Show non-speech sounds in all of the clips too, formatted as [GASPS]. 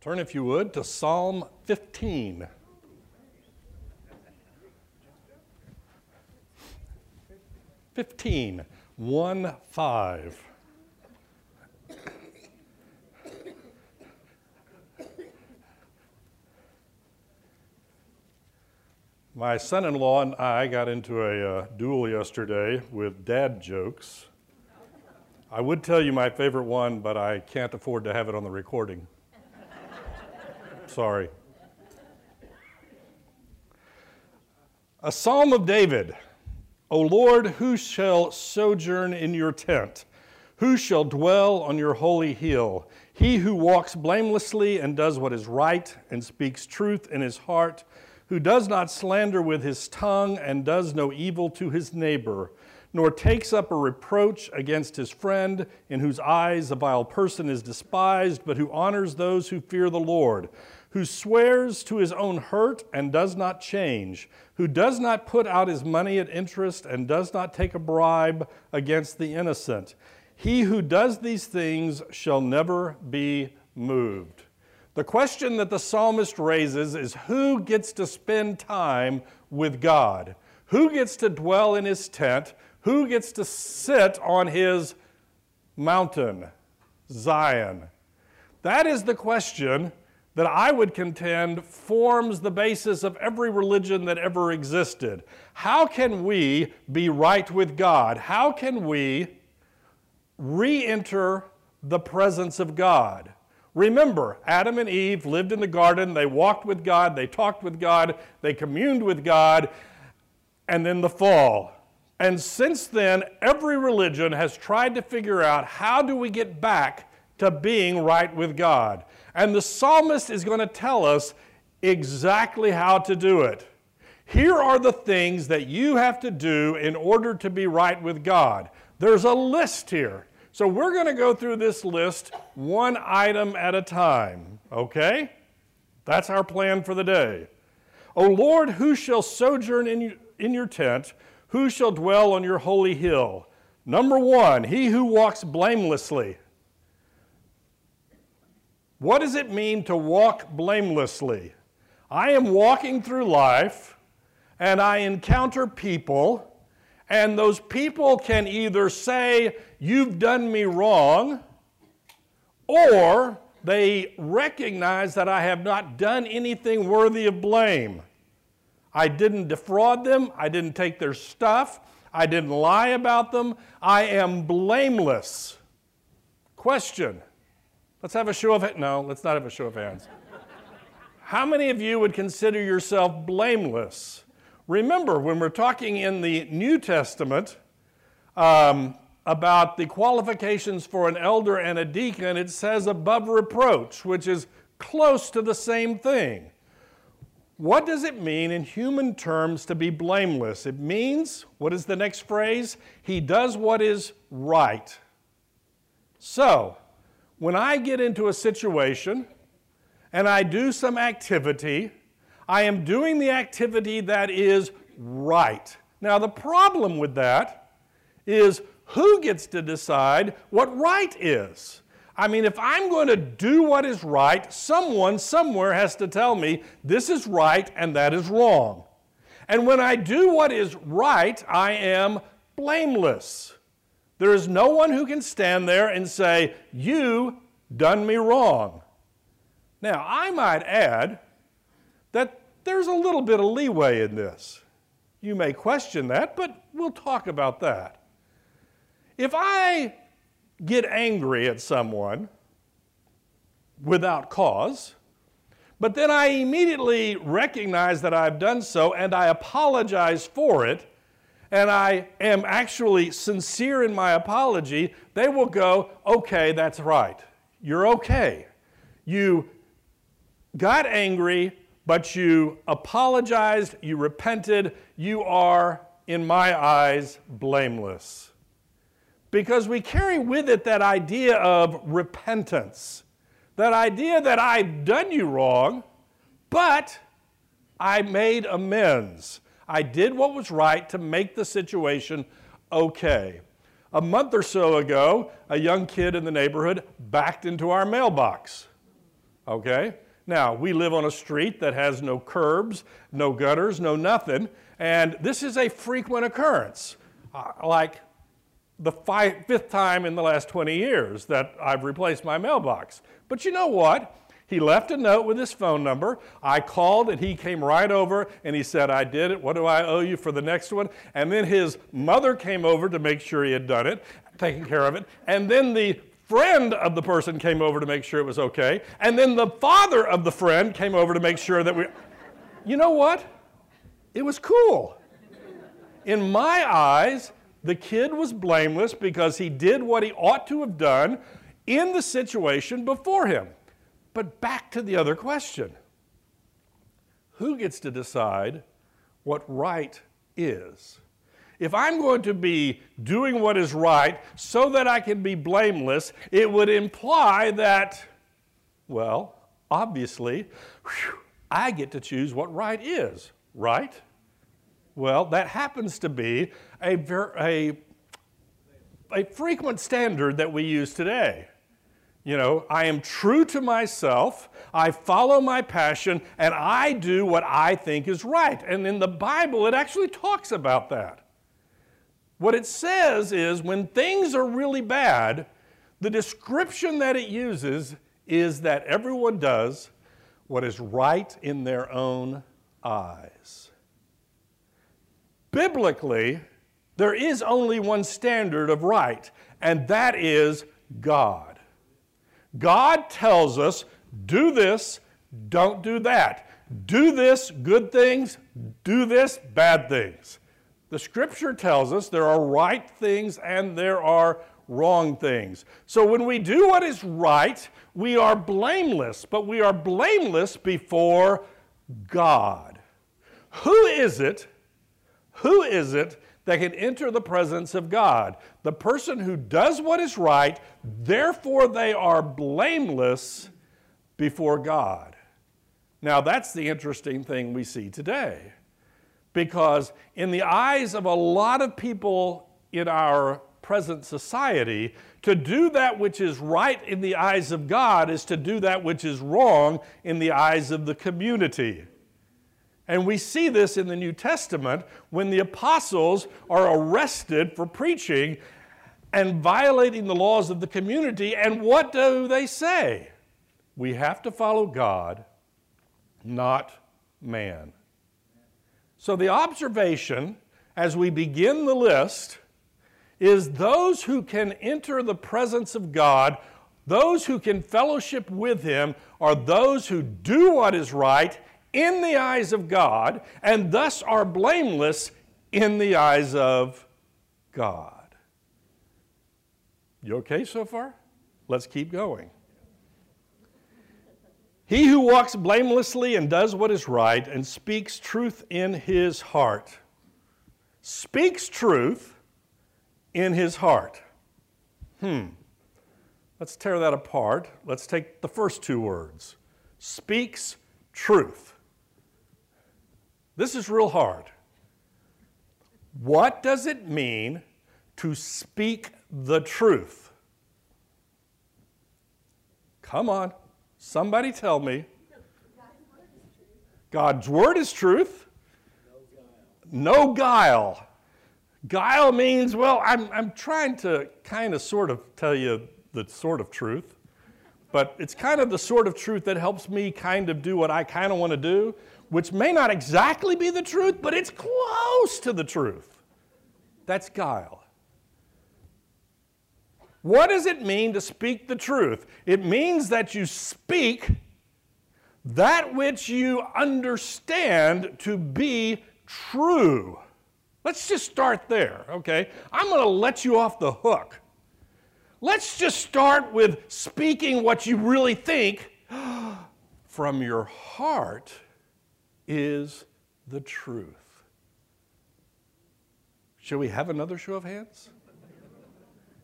Turn, if you would, to Psalm 15. Fifteen, one, five. My son in law and I got into a uh, duel yesterday with dad jokes. I would tell you my favorite one, but I can't afford to have it on the recording. Sorry. A psalm of David. O Lord, who shall sojourn in your tent? Who shall dwell on your holy hill? He who walks blamelessly and does what is right and speaks truth in his heart, who does not slander with his tongue and does no evil to his neighbor nor takes up a reproach against his friend, in whose eyes a vile person is despised, but who honors those who fear the Lord, who swears to his own hurt and does not change, who does not put out his money at interest and does not take a bribe against the innocent. He who does these things shall never be moved. The question that the psalmist raises is who gets to spend time with God? Who gets to dwell in his tent? Who gets to sit on his mountain, Zion? That is the question that I would contend forms the basis of every religion that ever existed. How can we be right with God? How can we re enter the presence of God? Remember, Adam and Eve lived in the garden, they walked with God, they talked with God, they communed with God, and then the fall. And since then, every religion has tried to figure out how do we get back to being right with God. And the psalmist is going to tell us exactly how to do it. Here are the things that you have to do in order to be right with God. There's a list here. So we're going to go through this list one item at a time, okay? That's our plan for the day. O Lord, who shall sojourn in, in your tent? Who shall dwell on your holy hill? Number one, he who walks blamelessly. What does it mean to walk blamelessly? I am walking through life and I encounter people, and those people can either say, You've done me wrong, or they recognize that I have not done anything worthy of blame. I didn't defraud them. I didn't take their stuff. I didn't lie about them. I am blameless. Question. Let's have a show of hands. No, let's not have a show of hands. How many of you would consider yourself blameless? Remember, when we're talking in the New Testament um, about the qualifications for an elder and a deacon, it says above reproach, which is close to the same thing. What does it mean in human terms to be blameless? It means, what is the next phrase? He does what is right. So, when I get into a situation and I do some activity, I am doing the activity that is right. Now, the problem with that is who gets to decide what right is? I mean, if I'm going to do what is right, someone somewhere has to tell me this is right and that is wrong. And when I do what is right, I am blameless. There is no one who can stand there and say, You done me wrong. Now, I might add that there's a little bit of leeway in this. You may question that, but we'll talk about that. If I get angry at someone without cause, but then I immediately recognize that I've done so and I apologize for it, and I am actually sincere in my apology, they will go, okay, that's right. You're okay. You got angry, but you apologized, you repented, you are, in my eyes, blameless because we carry with it that idea of repentance, that idea that I've done you wrong, but I made amends. I did what was right to make the situation okay. A month or so ago, a young kid in the neighborhood backed into our mailbox. Okay? Now, we live on a street that has no curbs, no gutters, no nothing, and this is a frequent occurrence. Uh, like the fifth time in the last 20 years that I've replaced my mailbox. But you know what? He left a note with his phone number. I called and he came right over and he said, I did it. What do I owe you for the next one? And then his mother came over to make sure he had done it, taken care of it. And then the friend of the person came over to make sure it was okay. And then the father of the friend came over to make sure that we. You know what? It was cool. In my eyes, the kid was blameless because he did what he ought to have done in the situation before him. But back to the other question who gets to decide what right is? If I'm going to be doing what is right so that I can be blameless, it would imply that, well, obviously, whew, I get to choose what right is, right? Well, that happens to be a, ver- a, a frequent standard that we use today. You know, I am true to myself, I follow my passion, and I do what I think is right. And in the Bible, it actually talks about that. What it says is when things are really bad, the description that it uses is that everyone does what is right in their own eyes. Biblically, there is only one standard of right, and that is God. God tells us do this, don't do that. Do this, good things, do this, bad things. The scripture tells us there are right things and there are wrong things. So when we do what is right, we are blameless, but we are blameless before God. Who is it? Who is it that can enter the presence of God. The person who does what is right, therefore they are blameless before God. Now, that's the interesting thing we see today. Because, in the eyes of a lot of people in our present society, to do that which is right in the eyes of God is to do that which is wrong in the eyes of the community. And we see this in the New Testament when the apostles are arrested for preaching and violating the laws of the community. And what do they say? We have to follow God, not man. So the observation as we begin the list is those who can enter the presence of God, those who can fellowship with Him, are those who do what is right in the eyes of God and thus are blameless in the eyes of God. You okay so far? Let's keep going. He who walks blamelessly and does what is right and speaks truth in his heart. Speaks truth in his heart. Hmm. Let's tear that apart. Let's take the first two words. Speaks truth. This is real hard. What does it mean to speak the truth? Come on, somebody tell me. God's word is truth. No guile. Guile means, well, I'm, I'm trying to kind of sort of tell you the sort of truth, but it's kind of the sort of truth that helps me kind of do what I kind of want to do which may not exactly be the truth, but it's close to the truth. That's guile. What does it mean to speak the truth? It means that you speak that which you understand to be true. Let's just start there, okay? I'm going to let you off the hook. Let's just start with speaking what you really think [GASPS] from your heart is the truth. Shall we have another show of hands?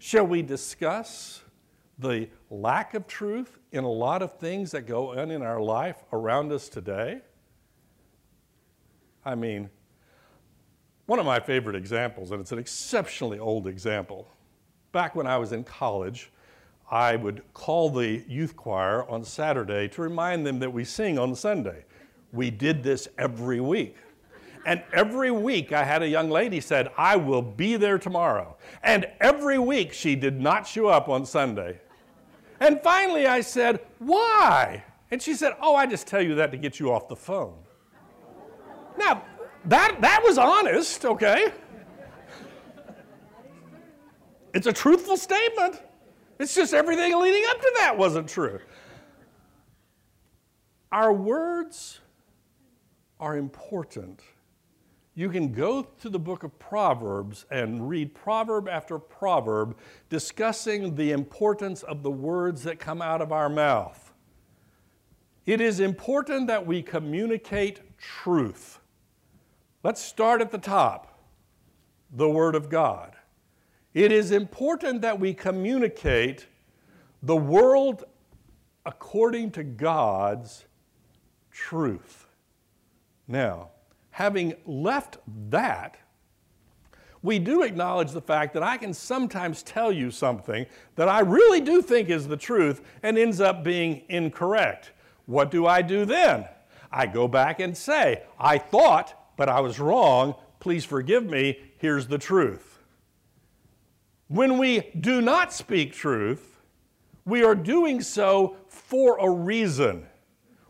Shall we discuss the lack of truth in a lot of things that go on in our life around us today? I mean, one of my favorite examples, and it's an exceptionally old example. Back when I was in college, I would call the youth choir on Saturday to remind them that we sing on Sunday. We did this every week. And every week I had a young lady said, I will be there tomorrow. And every week she did not show up on Sunday. And finally I said, Why? And she said, Oh, I just tell you that to get you off the phone. Now, that, that was honest, okay? It's a truthful statement. It's just everything leading up to that wasn't true. Our words are important. You can go to the book of Proverbs and read proverb after proverb discussing the importance of the words that come out of our mouth. It is important that we communicate truth. Let's start at the top the Word of God. It is important that we communicate the world according to God's truth. Now, having left that, we do acknowledge the fact that I can sometimes tell you something that I really do think is the truth and ends up being incorrect. What do I do then? I go back and say, I thought, but I was wrong. Please forgive me. Here's the truth. When we do not speak truth, we are doing so for a reason.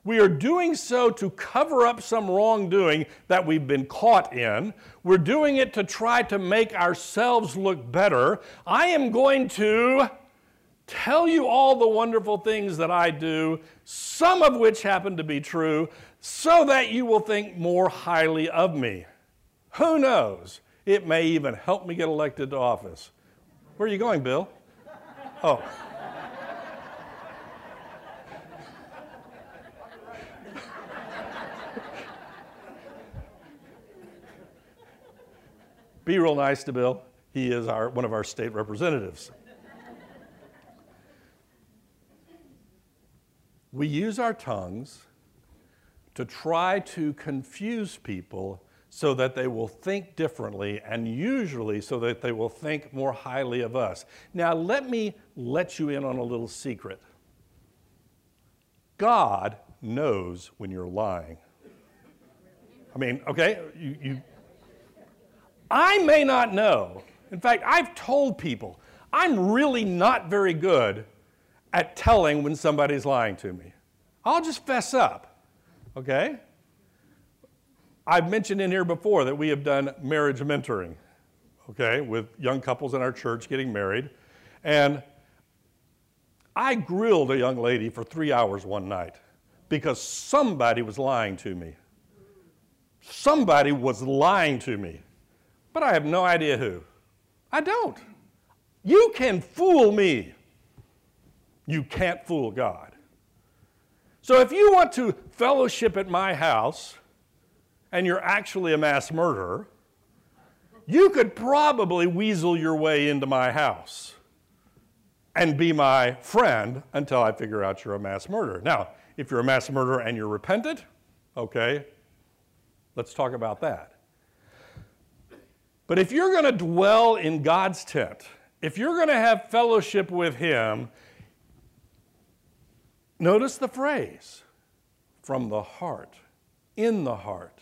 We are doing so to cover up some wrongdoing that we've been caught in. We're doing it to try to make ourselves look better. I am going to tell you all the wonderful things that I do, some of which happen to be true, so that you will think more highly of me. Who knows? It may even help me get elected to office. Where are you going, Bill? Oh. Be real nice to Bill. He is our, one of our state representatives. we use our tongues to try to confuse people so that they will think differently and usually so that they will think more highly of us. Now, let me let you in on a little secret. God knows when you're lying. I mean, okay, you, you I may not know. In fact, I've told people I'm really not very good at telling when somebody's lying to me. I'll just fess up, okay? I've mentioned in here before that we have done marriage mentoring, okay, with young couples in our church getting married. And I grilled a young lady for three hours one night because somebody was lying to me. Somebody was lying to me, but I have no idea who. I don't. You can fool me. You can't fool God. So if you want to fellowship at my house, and you're actually a mass murderer, you could probably weasel your way into my house and be my friend until I figure out you're a mass murderer. Now, if you're a mass murderer and you're repentant, okay, let's talk about that. But if you're going to dwell in God's tent, if you're going to have fellowship with Him, notice the phrase from the heart, in the heart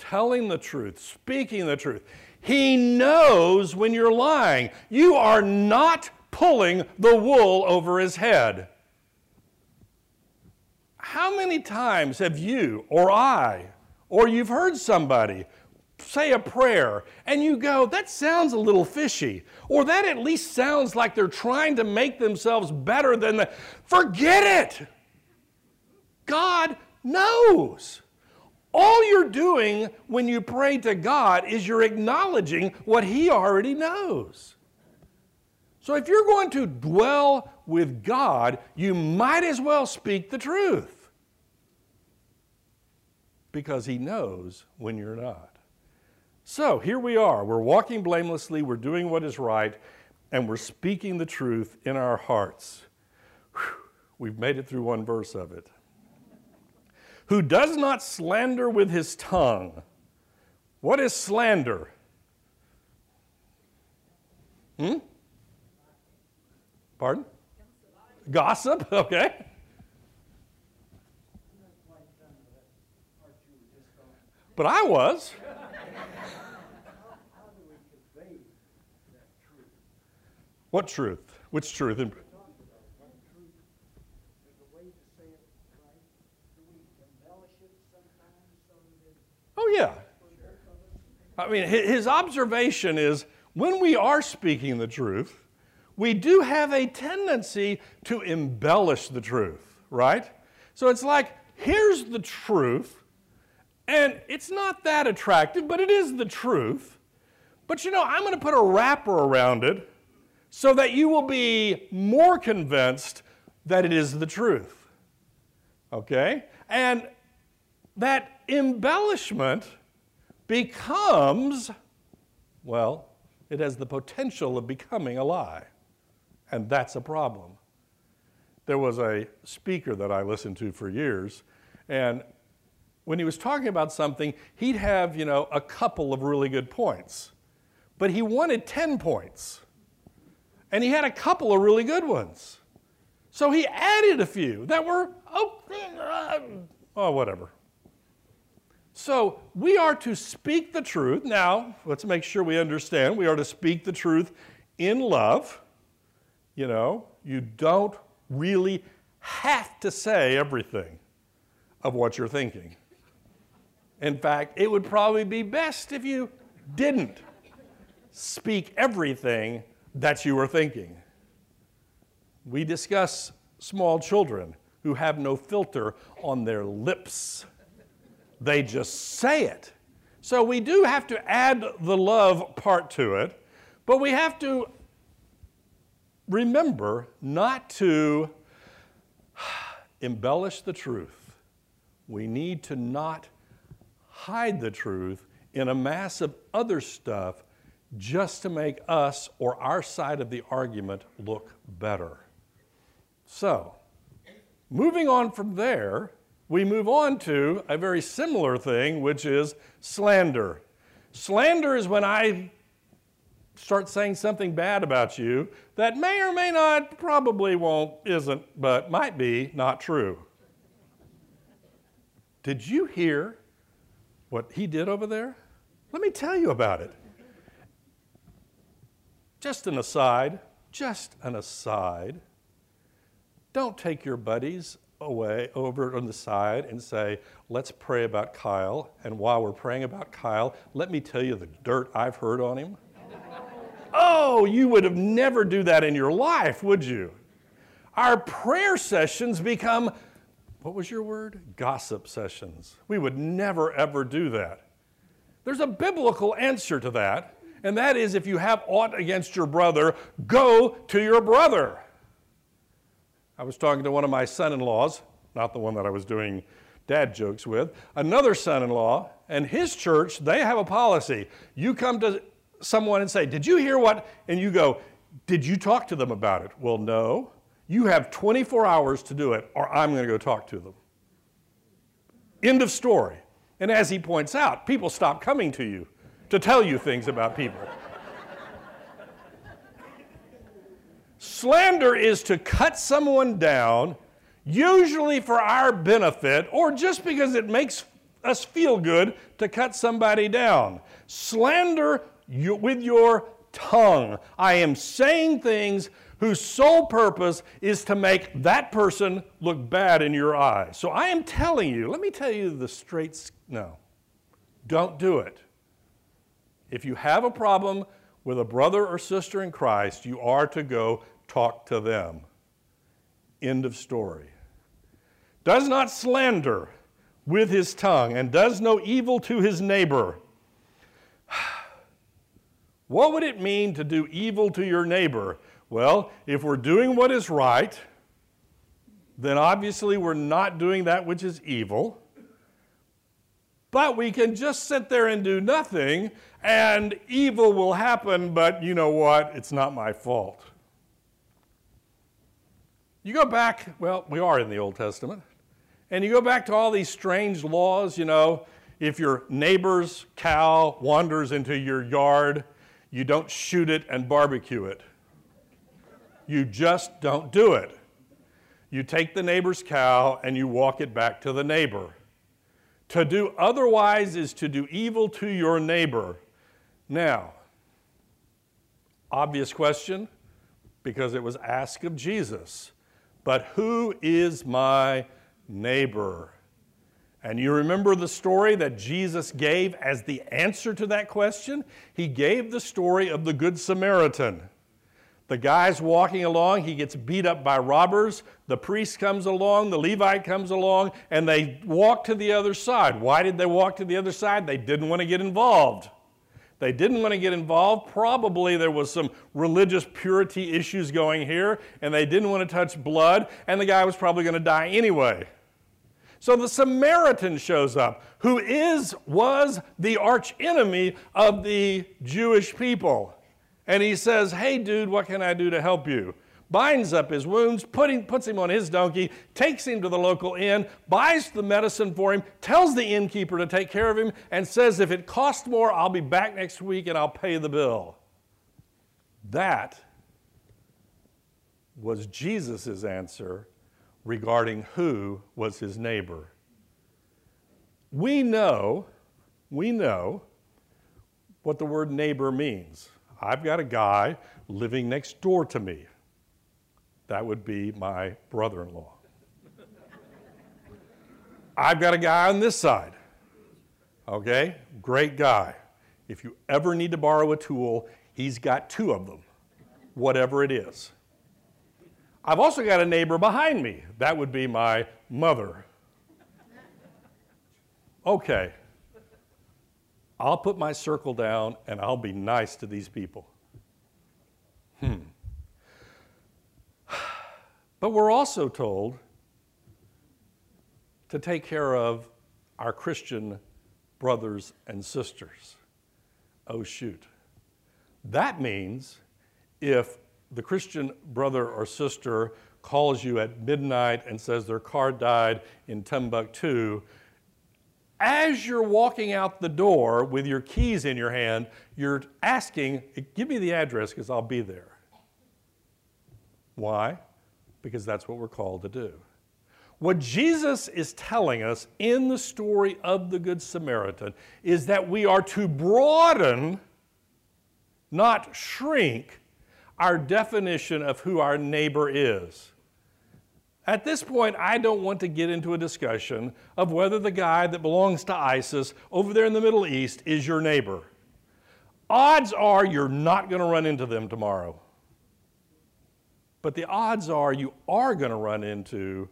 telling the truth, speaking the truth. He knows when you're lying. You are not pulling the wool over his head. How many times have you or I or you've heard somebody say a prayer and you go, that sounds a little fishy, or that at least sounds like they're trying to make themselves better than the. Forget it! God knows. All you're doing when you pray to God is you're acknowledging what He already knows. So if you're going to dwell with God, you might as well speak the truth because He knows when you're not. So here we are. We're walking blamelessly, we're doing what is right, and we're speaking the truth in our hearts. Whew, we've made it through one verse of it who does not slander with his tongue. What is slander? Hmm? Pardon? Gossip, [LAUGHS] okay. But I was. What truth? Which truth? Oh, yeah. I mean, his observation is when we are speaking the truth, we do have a tendency to embellish the truth, right? So it's like, here's the truth, and it's not that attractive, but it is the truth. But you know, I'm going to put a wrapper around it so that you will be more convinced that it is the truth. Okay? And that embellishment becomes, well, it has the potential of becoming a lie. And that's a problem. There was a speaker that I listened to for years, and when he was talking about something, he'd have, you know, a couple of really good points. But he wanted 10 points. And he had a couple of really good ones. So he added a few that were, oh, oh, whatever. So we are to speak the truth. Now, let's make sure we understand. We are to speak the truth in love. You know, you don't really have to say everything of what you're thinking. In fact, it would probably be best if you didn't speak everything that you were thinking. We discuss small children who have no filter on their lips, they just say it. So we do have to add the love part to it, but we have to remember not to embellish the truth. We need to not hide the truth in a mass of other stuff just to make us or our side of the argument look better. So, moving on from there, we move on to a very similar thing, which is slander. Slander is when I start saying something bad about you that may or may not, probably won't, isn't, but might be not true. Did you hear what he did over there? Let me tell you about it. Just an aside, just an aside. Don't take your buddies away over on the side and say, let's pray about Kyle. And while we're praying about Kyle, let me tell you the dirt I've heard on him. [LAUGHS] oh, you would have never do that in your life, would you? Our prayer sessions become, what was your word? Gossip sessions. We would never, ever do that. There's a biblical answer to that and that is if you have aught against your brother, go to your brother. I was talking to one of my son in laws, not the one that I was doing dad jokes with, another son in law, and his church, they have a policy. You come to someone and say, Did you hear what? And you go, Did you talk to them about it? Well, no. You have 24 hours to do it, or I'm going to go talk to them. End of story. And as he points out, people stop coming to you to tell you things about people. Slander is to cut someone down, usually for our benefit or just because it makes us feel good to cut somebody down. Slander you, with your tongue. I am saying things whose sole purpose is to make that person look bad in your eyes. So I am telling you, let me tell you the straight no. Don't do it. If you have a problem with a brother or sister in Christ, you are to go talk to them. End of story. Does not slander with his tongue and does no evil to his neighbor. [SIGHS] What would it mean to do evil to your neighbor? Well, if we're doing what is right, then obviously we're not doing that which is evil. But we can just sit there and do nothing, and evil will happen, but you know what? It's not my fault. You go back, well, we are in the Old Testament, and you go back to all these strange laws, you know, if your neighbor's cow wanders into your yard, you don't shoot it and barbecue it. You just don't do it. You take the neighbor's cow and you walk it back to the neighbor. To do otherwise is to do evil to your neighbor. Now, obvious question because it was asked of Jesus. But who is my neighbor? And you remember the story that Jesus gave as the answer to that question? He gave the story of the Good Samaritan. The guy's walking along, he gets beat up by robbers. The priest comes along, the Levite comes along, and they walk to the other side. Why did they walk to the other side? They didn't want to get involved. They didn't want to get involved. Probably there was some religious purity issues going here, and they didn't want to touch blood, and the guy was probably going to die anyway. So the Samaritan shows up, who is, was the arch enemy of the Jewish people. And he says, Hey, dude, what can I do to help you? Binds up his wounds, putting, puts him on his donkey, takes him to the local inn, buys the medicine for him, tells the innkeeper to take care of him, and says, If it costs more, I'll be back next week and I'll pay the bill. That was Jesus' answer regarding who was his neighbor. We know, we know what the word neighbor means. I've got a guy living next door to me. That would be my brother in law. I've got a guy on this side. Okay? Great guy. If you ever need to borrow a tool, he's got two of them, whatever it is. I've also got a neighbor behind me. That would be my mother. Okay, I'll put my circle down and I'll be nice to these people. But we're also told to take care of our Christian brothers and sisters. Oh, shoot. That means if the Christian brother or sister calls you at midnight and says their car died in Timbuktu, as you're walking out the door with your keys in your hand, you're asking, Give me the address because I'll be there. Why? Because that's what we're called to do. What Jesus is telling us in the story of the Good Samaritan is that we are to broaden, not shrink, our definition of who our neighbor is. At this point, I don't want to get into a discussion of whether the guy that belongs to ISIS over there in the Middle East is your neighbor. Odds are you're not going to run into them tomorrow. But the odds are you are going to run into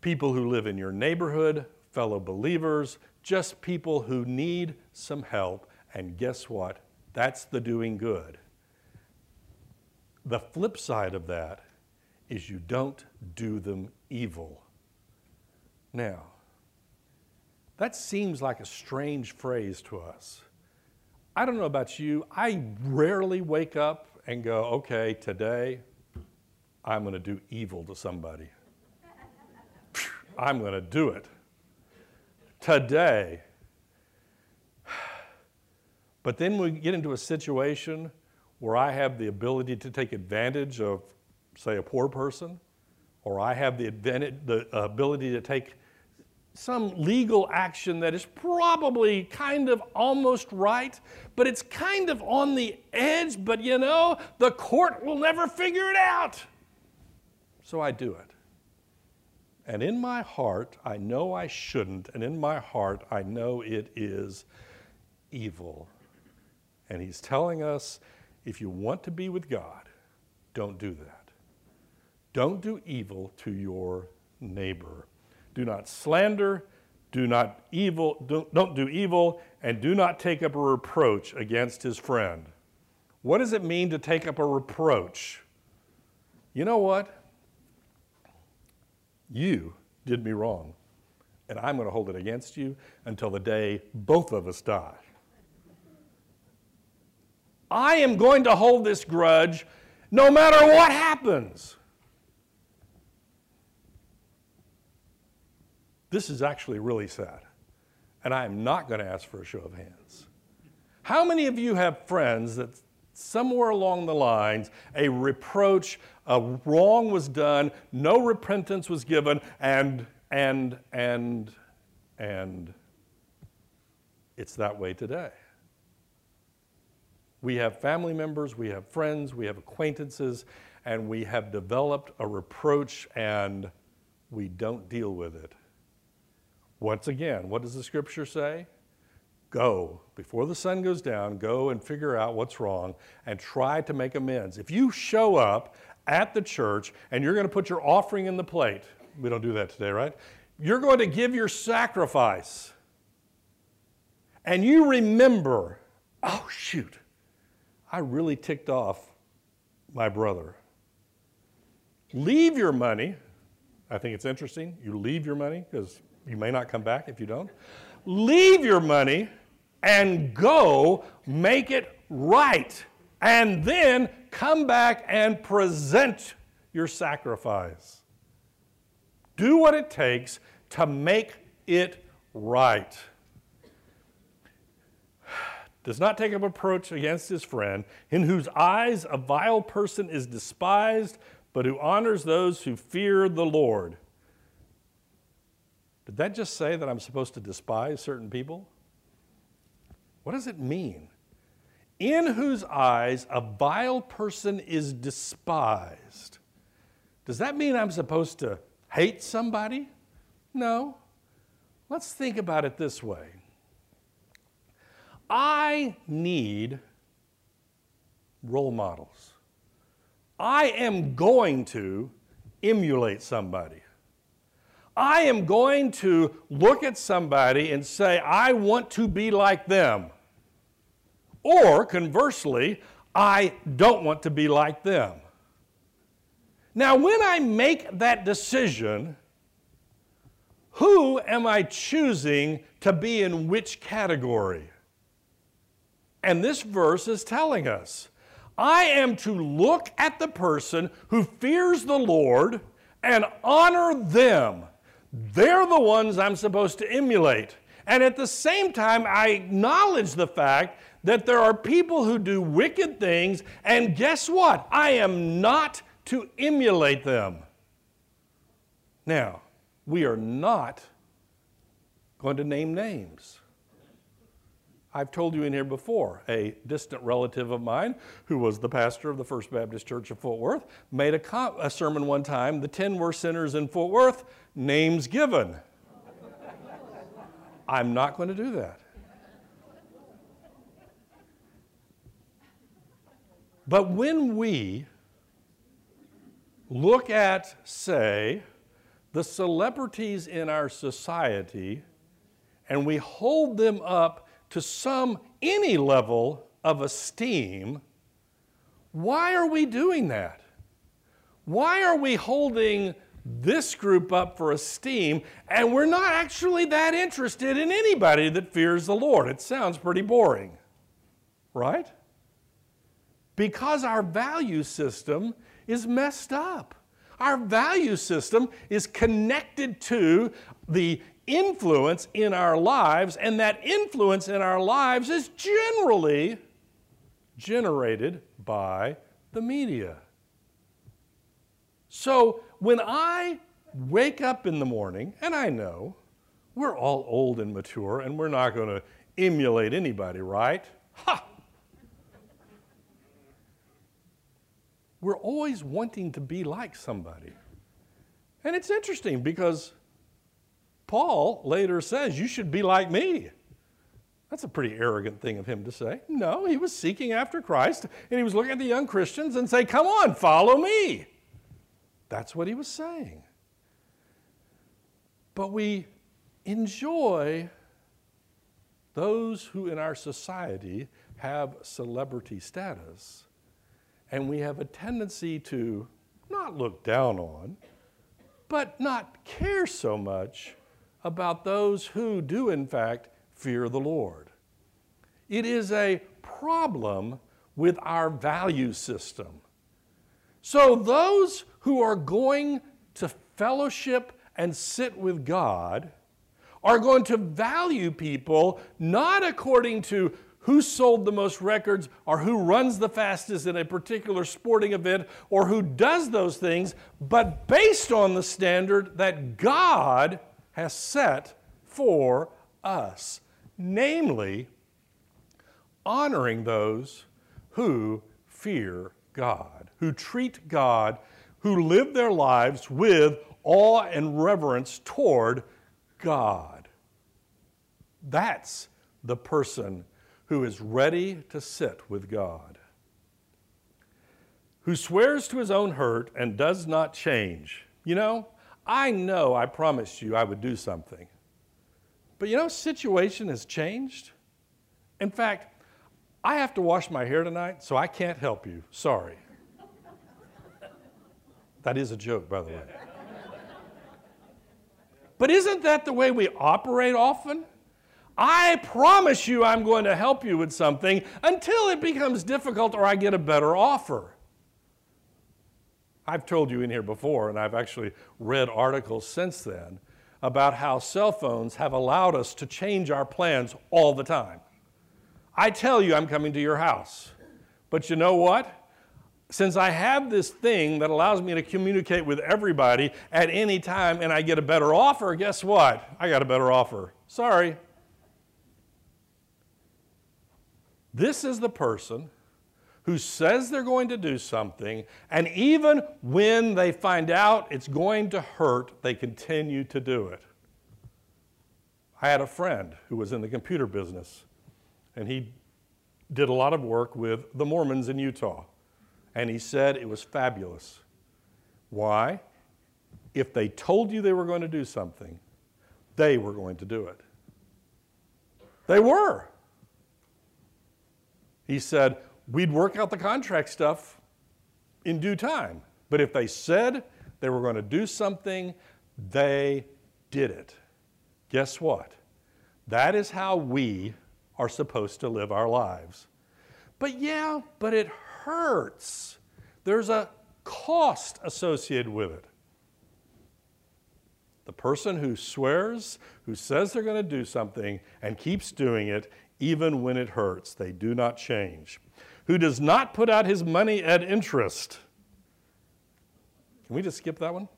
people who live in your neighborhood, fellow believers, just people who need some help. And guess what? That's the doing good. The flip side of that is you don't do them evil. Now, that seems like a strange phrase to us. I don't know about you, I rarely wake up and go, okay, today I'm going to do evil to somebody. I'm going to do it. Today. But then we get into a situation where I have the ability to take advantage of say, a poor person, or I have the, the ability to take some legal action that is probably kind of almost right, but it's kind of on the edge, but you know, the court will never figure it out. So I do it. And in my heart, I know I shouldn't, and in my heart, I know it is evil. And he's telling us if you want to be with God, don't do that. Don't do evil to your neighbor. Do not slander, do not evil, do, don't do evil, and do not take up a reproach against his friend. What does it mean to take up a reproach? You know what? You did me wrong, and I'm going to hold it against you until the day both of us die. I am going to hold this grudge no matter what happens. This is actually really sad. And I am not going to ask for a show of hands. How many of you have friends that somewhere along the lines, a reproach, a wrong was done, no repentance was given, and, and, and, and it's that way today. We have family members, we have friends, we have acquaintances, and we have developed a reproach and we don't deal with it. Once again, what does the scripture say? Go, before the sun goes down, go and figure out what's wrong and try to make amends. If you show up at the church and you're going to put your offering in the plate, we don't do that today, right? You're going to give your sacrifice. And you remember, oh, shoot, I really ticked off my brother. Leave your money. I think it's interesting. You leave your money because you may not come back if you don't. Leave your money and go make it right. And then come back and present your sacrifice. Do what it takes to make it right. [SIGHS] Does not take up approach against his friend, in whose eyes a vile person is despised, but who honors those who fear the Lord. Did that just say that I'm supposed to despise certain people? What does it mean? In whose eyes a vile person is despised. Does that mean I'm supposed to hate somebody? No. Let's think about it this way I need role models. I am going to emulate somebody. I am going to look at somebody and say, I want to be like them. Or conversely, I don't want to be like them. Now, when I make that decision, who am I choosing to be in which category? And this verse is telling us I am to look at the person who fears the Lord and honor them. They're the ones I'm supposed to emulate. And at the same time, I acknowledge the fact that there are people who do wicked things, and guess what? I am not to emulate them. Now, we are not going to name names. I've told you in here before, a distant relative of mine who was the pastor of the First Baptist Church of Fort Worth made a, a sermon one time, The 10 Worst Sinners in Fort Worth, names given. I'm not going to do that. But when we look at, say, the celebrities in our society and we hold them up to some, any level of esteem, why are we doing that? Why are we holding this group up for esteem and we're not actually that interested in anybody that fears the Lord? It sounds pretty boring, right? Because our value system is messed up. Our value system is connected to the influence in our lives, and that influence in our lives is generally generated by the media. So when I wake up in the morning, and I know we're all old and mature and we're not going to emulate anybody, right? Ha! We're always wanting to be like somebody. And it's interesting because Paul later says, You should be like me. That's a pretty arrogant thing of him to say. No, he was seeking after Christ and he was looking at the young Christians and say, Come on, follow me. That's what he was saying. But we enjoy those who in our society have celebrity status, and we have a tendency to not look down on, but not care so much about those who do, in fact, fear the Lord. It is a problem with our value system. So, those who are going to fellowship and sit with God are going to value people not according to who sold the most records or who runs the fastest in a particular sporting event or who does those things, but based on the standard that God has set for us, namely honoring those who fear God, who treat God, who live their lives with awe and reverence toward God. That's the person who is ready to sit with God, who swears to his own hurt and does not change. You know, I know I promised you I would do something. But you know, situation has changed. In fact, I have to wash my hair tonight, so I can't help you. Sorry. [LAUGHS] That is a joke, by the way. But isn't that the way we operate often? I promise you I'm going to help you with something until it becomes difficult or I get a better offer. I've told you in here before, and I've actually read articles since then about how cell phones have allowed us to change our plans all the time. I tell you I'm coming to your house, but you know what? Since I have this thing that allows me to communicate with everybody at any time and I get a better offer, guess what? I got a better offer. Sorry. This is the person who says they're going to do something, and even when they find out it's going to hurt, they continue to do it. I had a friend who was in the computer business, and he did a lot of work with the Mormons in Utah, and he said it was fabulous. Why? If they told you they were going to do something, they were going to do it. They were. He said, we'd work out the contract stuff in due time. But if they said they were going to do something, they did it. Guess what? That is how we are supposed to live our lives. But yeah, but it hurts. There's a cost associated with it. The person who swears, who says they're going to do something and keeps doing it, even when it hurts. They do not change. Who does not put out his money at interest. Can we just skip that one?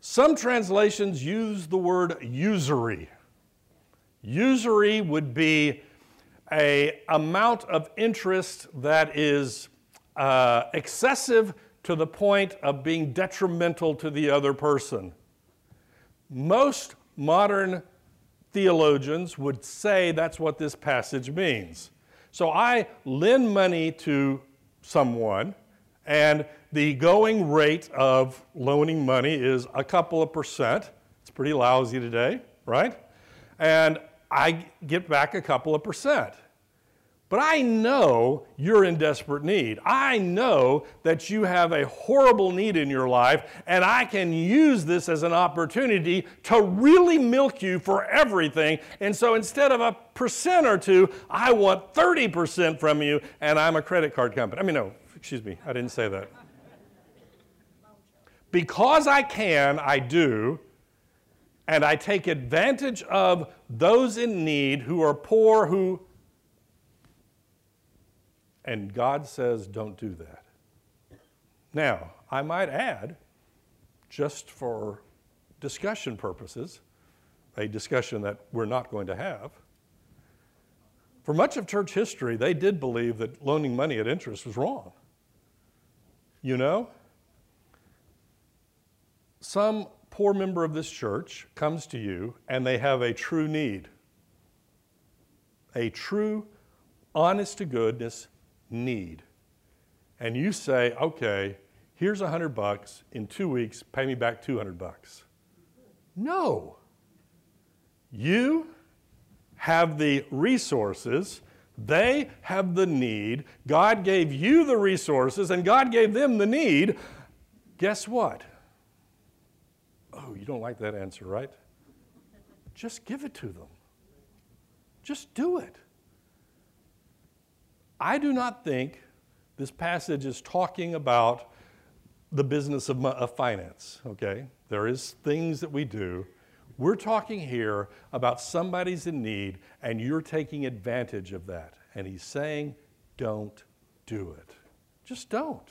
Some translations use the word usury. Usury would be a amount of interest that is uh, excessive to the point of being detrimental to the other person. Most modern theologians would say that's what this passage means. So I lend money to someone, and the going rate of loaning money is a couple of percent. It's pretty lousy today, right? And I get back a couple of percent. But I know you're in desperate need. I know that you have a horrible need in your life, and I can use this as an opportunity to really milk you for everything. And so instead of a percent or two, I want 30% from you, and I'm a credit card company. I mean, no, excuse me, I didn't say that. Because I can, I do, and I take advantage of those in need who are poor, who and God says, don't do that. Now, I might add, just for discussion purposes, a discussion that we're not going to have. For much of church history, they did believe that loaning money at interest was wrong. You know? Some poor member of this church comes to you and they have a true need, a true, honest to goodness need. And you say, okay, here's a hundred bucks. In two weeks, pay me back 200 bucks. No. You have the resources. They have the need. God gave you the resources and God gave them the need. Guess what? Oh, you don't like that answer, right? Just give it to them. Just do it. I do not think this passage is talking about the business of, of finance, okay? There is things that we do. We're talking here about somebody's in need and you're taking advantage of that. And he's saying, don't do it. Just don't.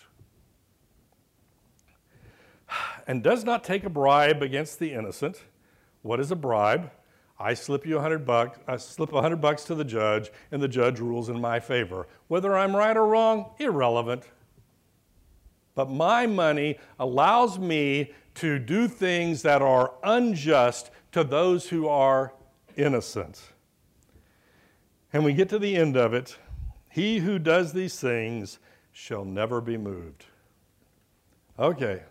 [SIGHS] And does not take a bribe against the innocent. What is a bribe? I slip you a hundred bucks, I slip a hundred bucks to the judge, and the judge rules in my favor. Whether I'm right or wrong, irrelevant. But my money allows me to do things that are unjust to those who are innocent. And we get to the end of it. He who does these things shall never be moved. Okay.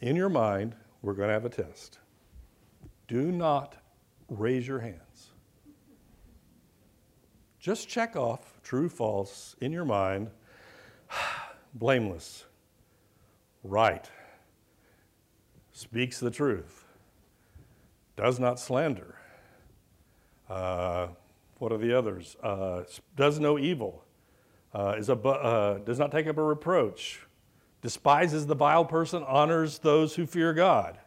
In your mind, we're going to have a test. Do not raise your hands. Just check off true, false in your mind. [SIGHS] Blameless. Right. Speaks the truth. Does not slander. Uh, what are the others? Uh, does no evil. Uh, is uh, does not take up a reproach. Despises the vile person, honors those who fear God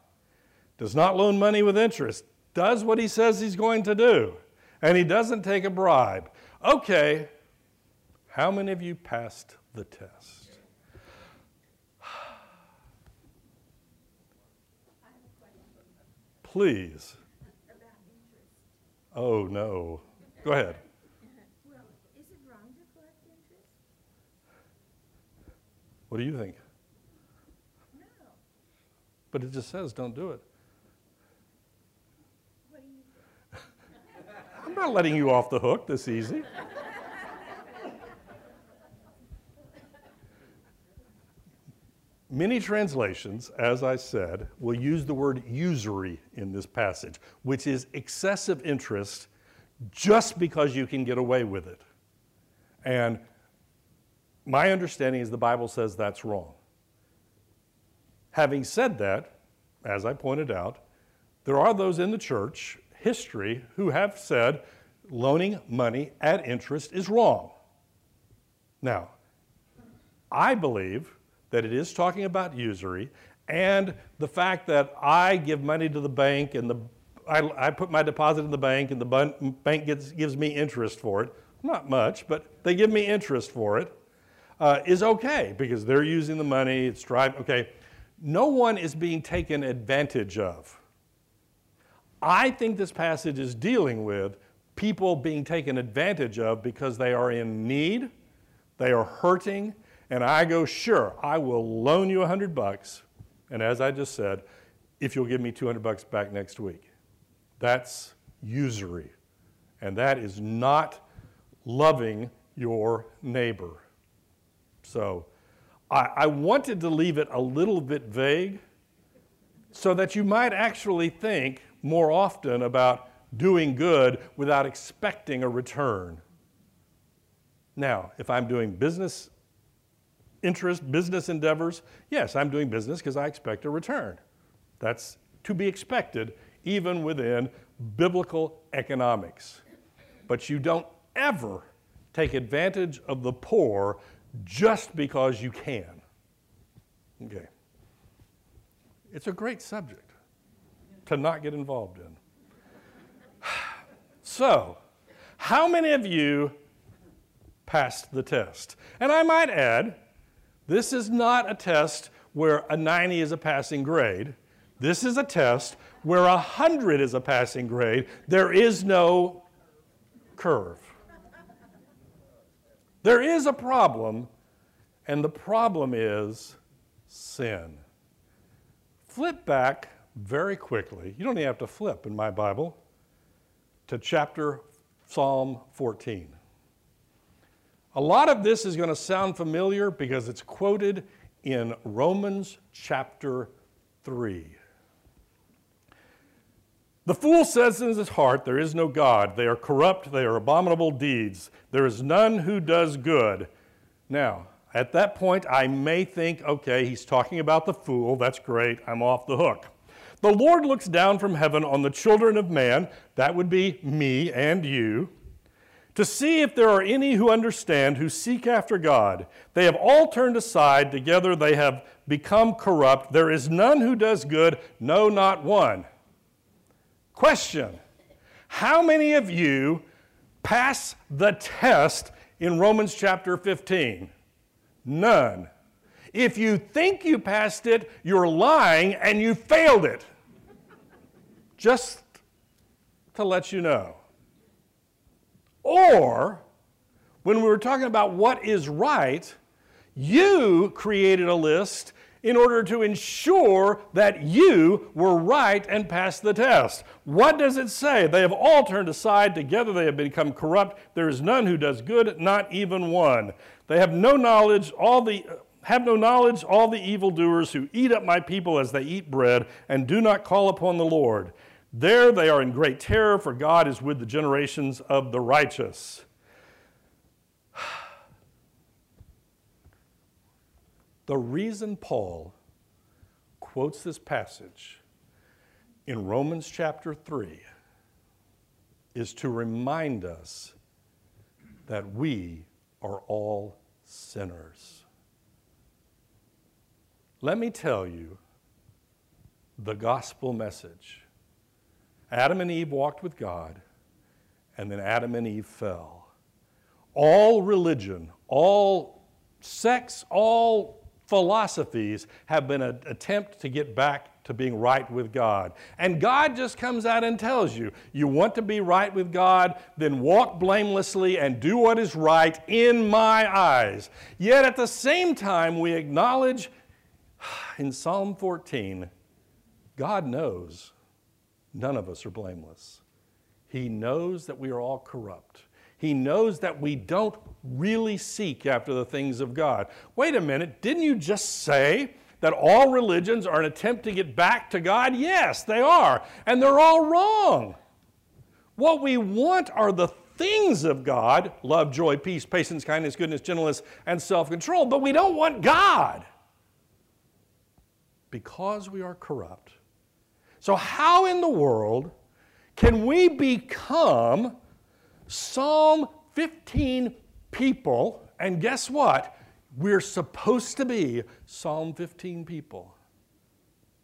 does not loan money with interest, does what he says he's going to do, and he doesn't take a bribe. Okay, how many of you passed the test? Please. Oh, no. Go ahead. Well, is it wrong to collect interest? What do you think? No. But it just says don't do it. I'm not letting you off the hook this easy. Many translations, as I said, will use the word usury in this passage, which is excessive interest just because you can get away with it. And my understanding is the Bible says that's wrong. Having said that, as I pointed out, there are those in the church history who have said loaning money at interest is wrong. Now, I believe that it is talking about usury and the fact that I give money to the bank and the I, I put my deposit in the bank and the bank gets, gives me interest for it. Not much, but they give me interest for it. Uh, is okay because they're using the money. It's driving. Okay, no one is being taken advantage of. I think this passage is dealing with people being taken advantage of because they are in need, they are hurting, and I go, sure, I will loan you a hundred bucks. And as I just said, if you'll give me 200 bucks back next week. That's usury. And that is not loving your neighbor. So I, I wanted to leave it a little bit vague so that you might actually think more often about doing good without expecting a return. Now, if I'm doing business interest, business endeavors, yes, I'm doing business because I expect a return. That's to be expected even within biblical economics. But you don't ever take advantage of the poor just because you can. Okay. It's a great subject to not get involved in. [SIGHS] So, how many of you passed the test? And I might add, this is not a test where a 90 is a passing grade. This is a test where a 100 is a passing grade. There is no curve. There is a problem, and the problem is sin. Flip back very quickly. You don't even have to flip in my Bible to chapter Psalm 14. A lot of this is going to sound familiar because it's quoted in Romans chapter 3. The fool says in his heart, There is no God. They are corrupt. They are abominable deeds. There is none who does good. Now, at that point, I may think, okay, he's talking about the fool. That's great. I'm off the hook. The Lord looks down from heaven on the children of man, that would be me and you, to see if there are any who understand, who seek after God. They have all turned aside, together they have become corrupt. There is none who does good, no, not one. Question How many of you pass the test in Romans chapter 15? None. If you think you passed it, you're lying and you failed it. Just to let you know. Or, when we were talking about what is right, you created a list in order to ensure that you were right and passed the test. What does it say? They have all turned aside. Together they have become corrupt. There is none who does good, not even one. They have no knowledge, all the have no knowledge, all the evildoers who eat up my people as they eat bread and do not call upon the Lord. There they are in great terror, for God is with the generations of the righteous. [SIGHS] The reason Paul quotes this passage in Romans chapter 3 is to remind us that we are all sinners. Let me tell you the gospel message. Adam and Eve walked with God, and then Adam and Eve fell. All religion, all sects, all philosophies have been an attempt to get back to being right with God. And God just comes out and tells you, you want to be right with God, then walk blamelessly and do what is right in my eyes. Yet at the same time, we acknowledge in Psalm 14, God knows none of us are blameless. He knows that we are all corrupt. He knows that we don't really seek after the things of God. Wait a minute, didn't you just say that all religions are an attempt to get back to God? Yes, they are. And they're all wrong. What we want are the things of God love, joy, peace, patience, kindness, goodness, gentleness, and self control. But we don't want God because we are corrupt. So, how in the world can we become Psalm 15 people, and guess what? We're supposed to be Psalm 15 people.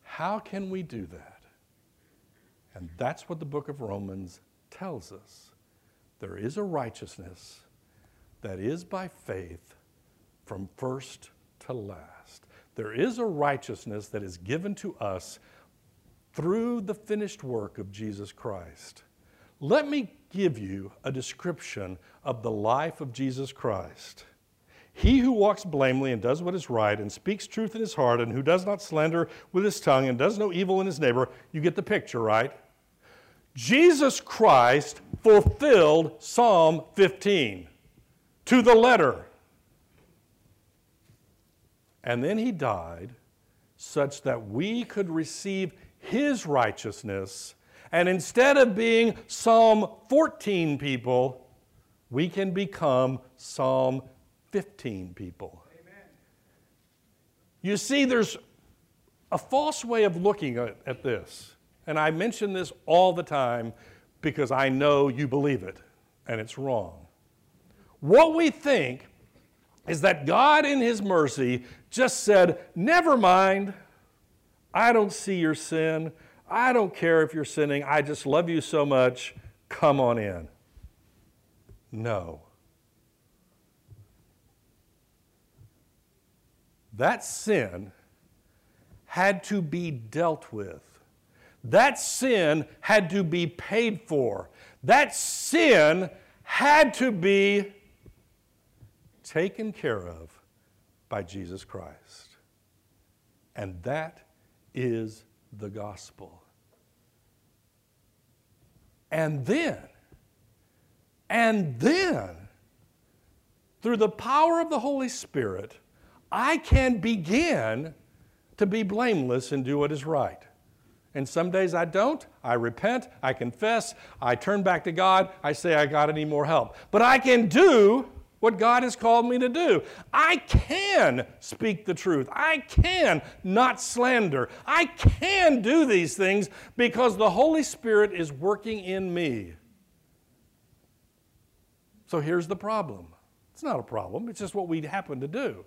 How can we do that? And that's what the book of Romans tells us. There is a righteousness that is by faith from first to last. There is a righteousness that is given to us through the finished work of Jesus Christ. Let me give you a description of the life of Jesus Christ. He who walks blamelessly and does what is right and speaks truth in his heart and who does not slander with his tongue and does no evil in his neighbor, you get the picture, right? Jesus Christ fulfilled Psalm 15 to the letter. And then he died such that we could receive his righteousness and instead of being Psalm 14 people, we can become Psalm 15 people. Amen. You see, there's a false way of looking at, at this. And I mention this all the time because I know you believe it, and it's wrong. What we think is that God, in His mercy, just said, Never mind, I don't see your sin. I don't care if you're sinning. I just love you so much. Come on in. No. That sin had to be dealt with. That sin had to be paid for. That sin had to be taken care of by Jesus Christ. And that is the gospel. And then, and then, through the power of the Holy Spirit, I can begin to be blameless and do what is right. And some days I don't. I repent, I confess, I turn back to God, I say, I got any more help. But I can do what God has called me to do. I can speak the truth. I can not slander. I can do these things because the Holy Spirit is working in me. So here's the problem it's not a problem, it's just what we happen to do.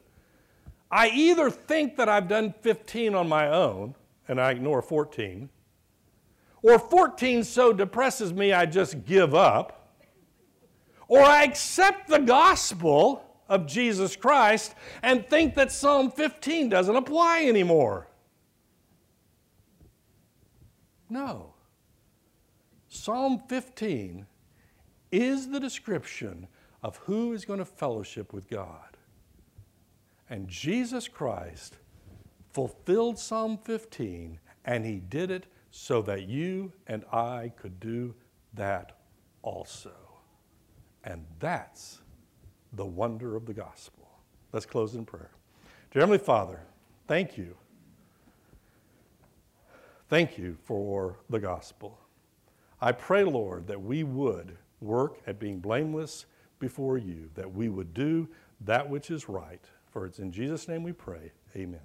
I either think that I've done 15 on my own and I ignore 14, or 14 so depresses me I just give up, or I accept the gospel of Jesus Christ and think that Psalm 15 doesn't apply anymore. No. Psalm 15 is the description of who is going to fellowship with God. And Jesus Christ fulfilled Psalm 15, and he did it so that you and I could do that also. And that's the wonder of the gospel. Let's close in prayer. Dear Heavenly Father, thank you. Thank you for the gospel. I pray, Lord, that we would work at being blameless before you, that we would do that which is right. For it's in Jesus' name we pray. Amen.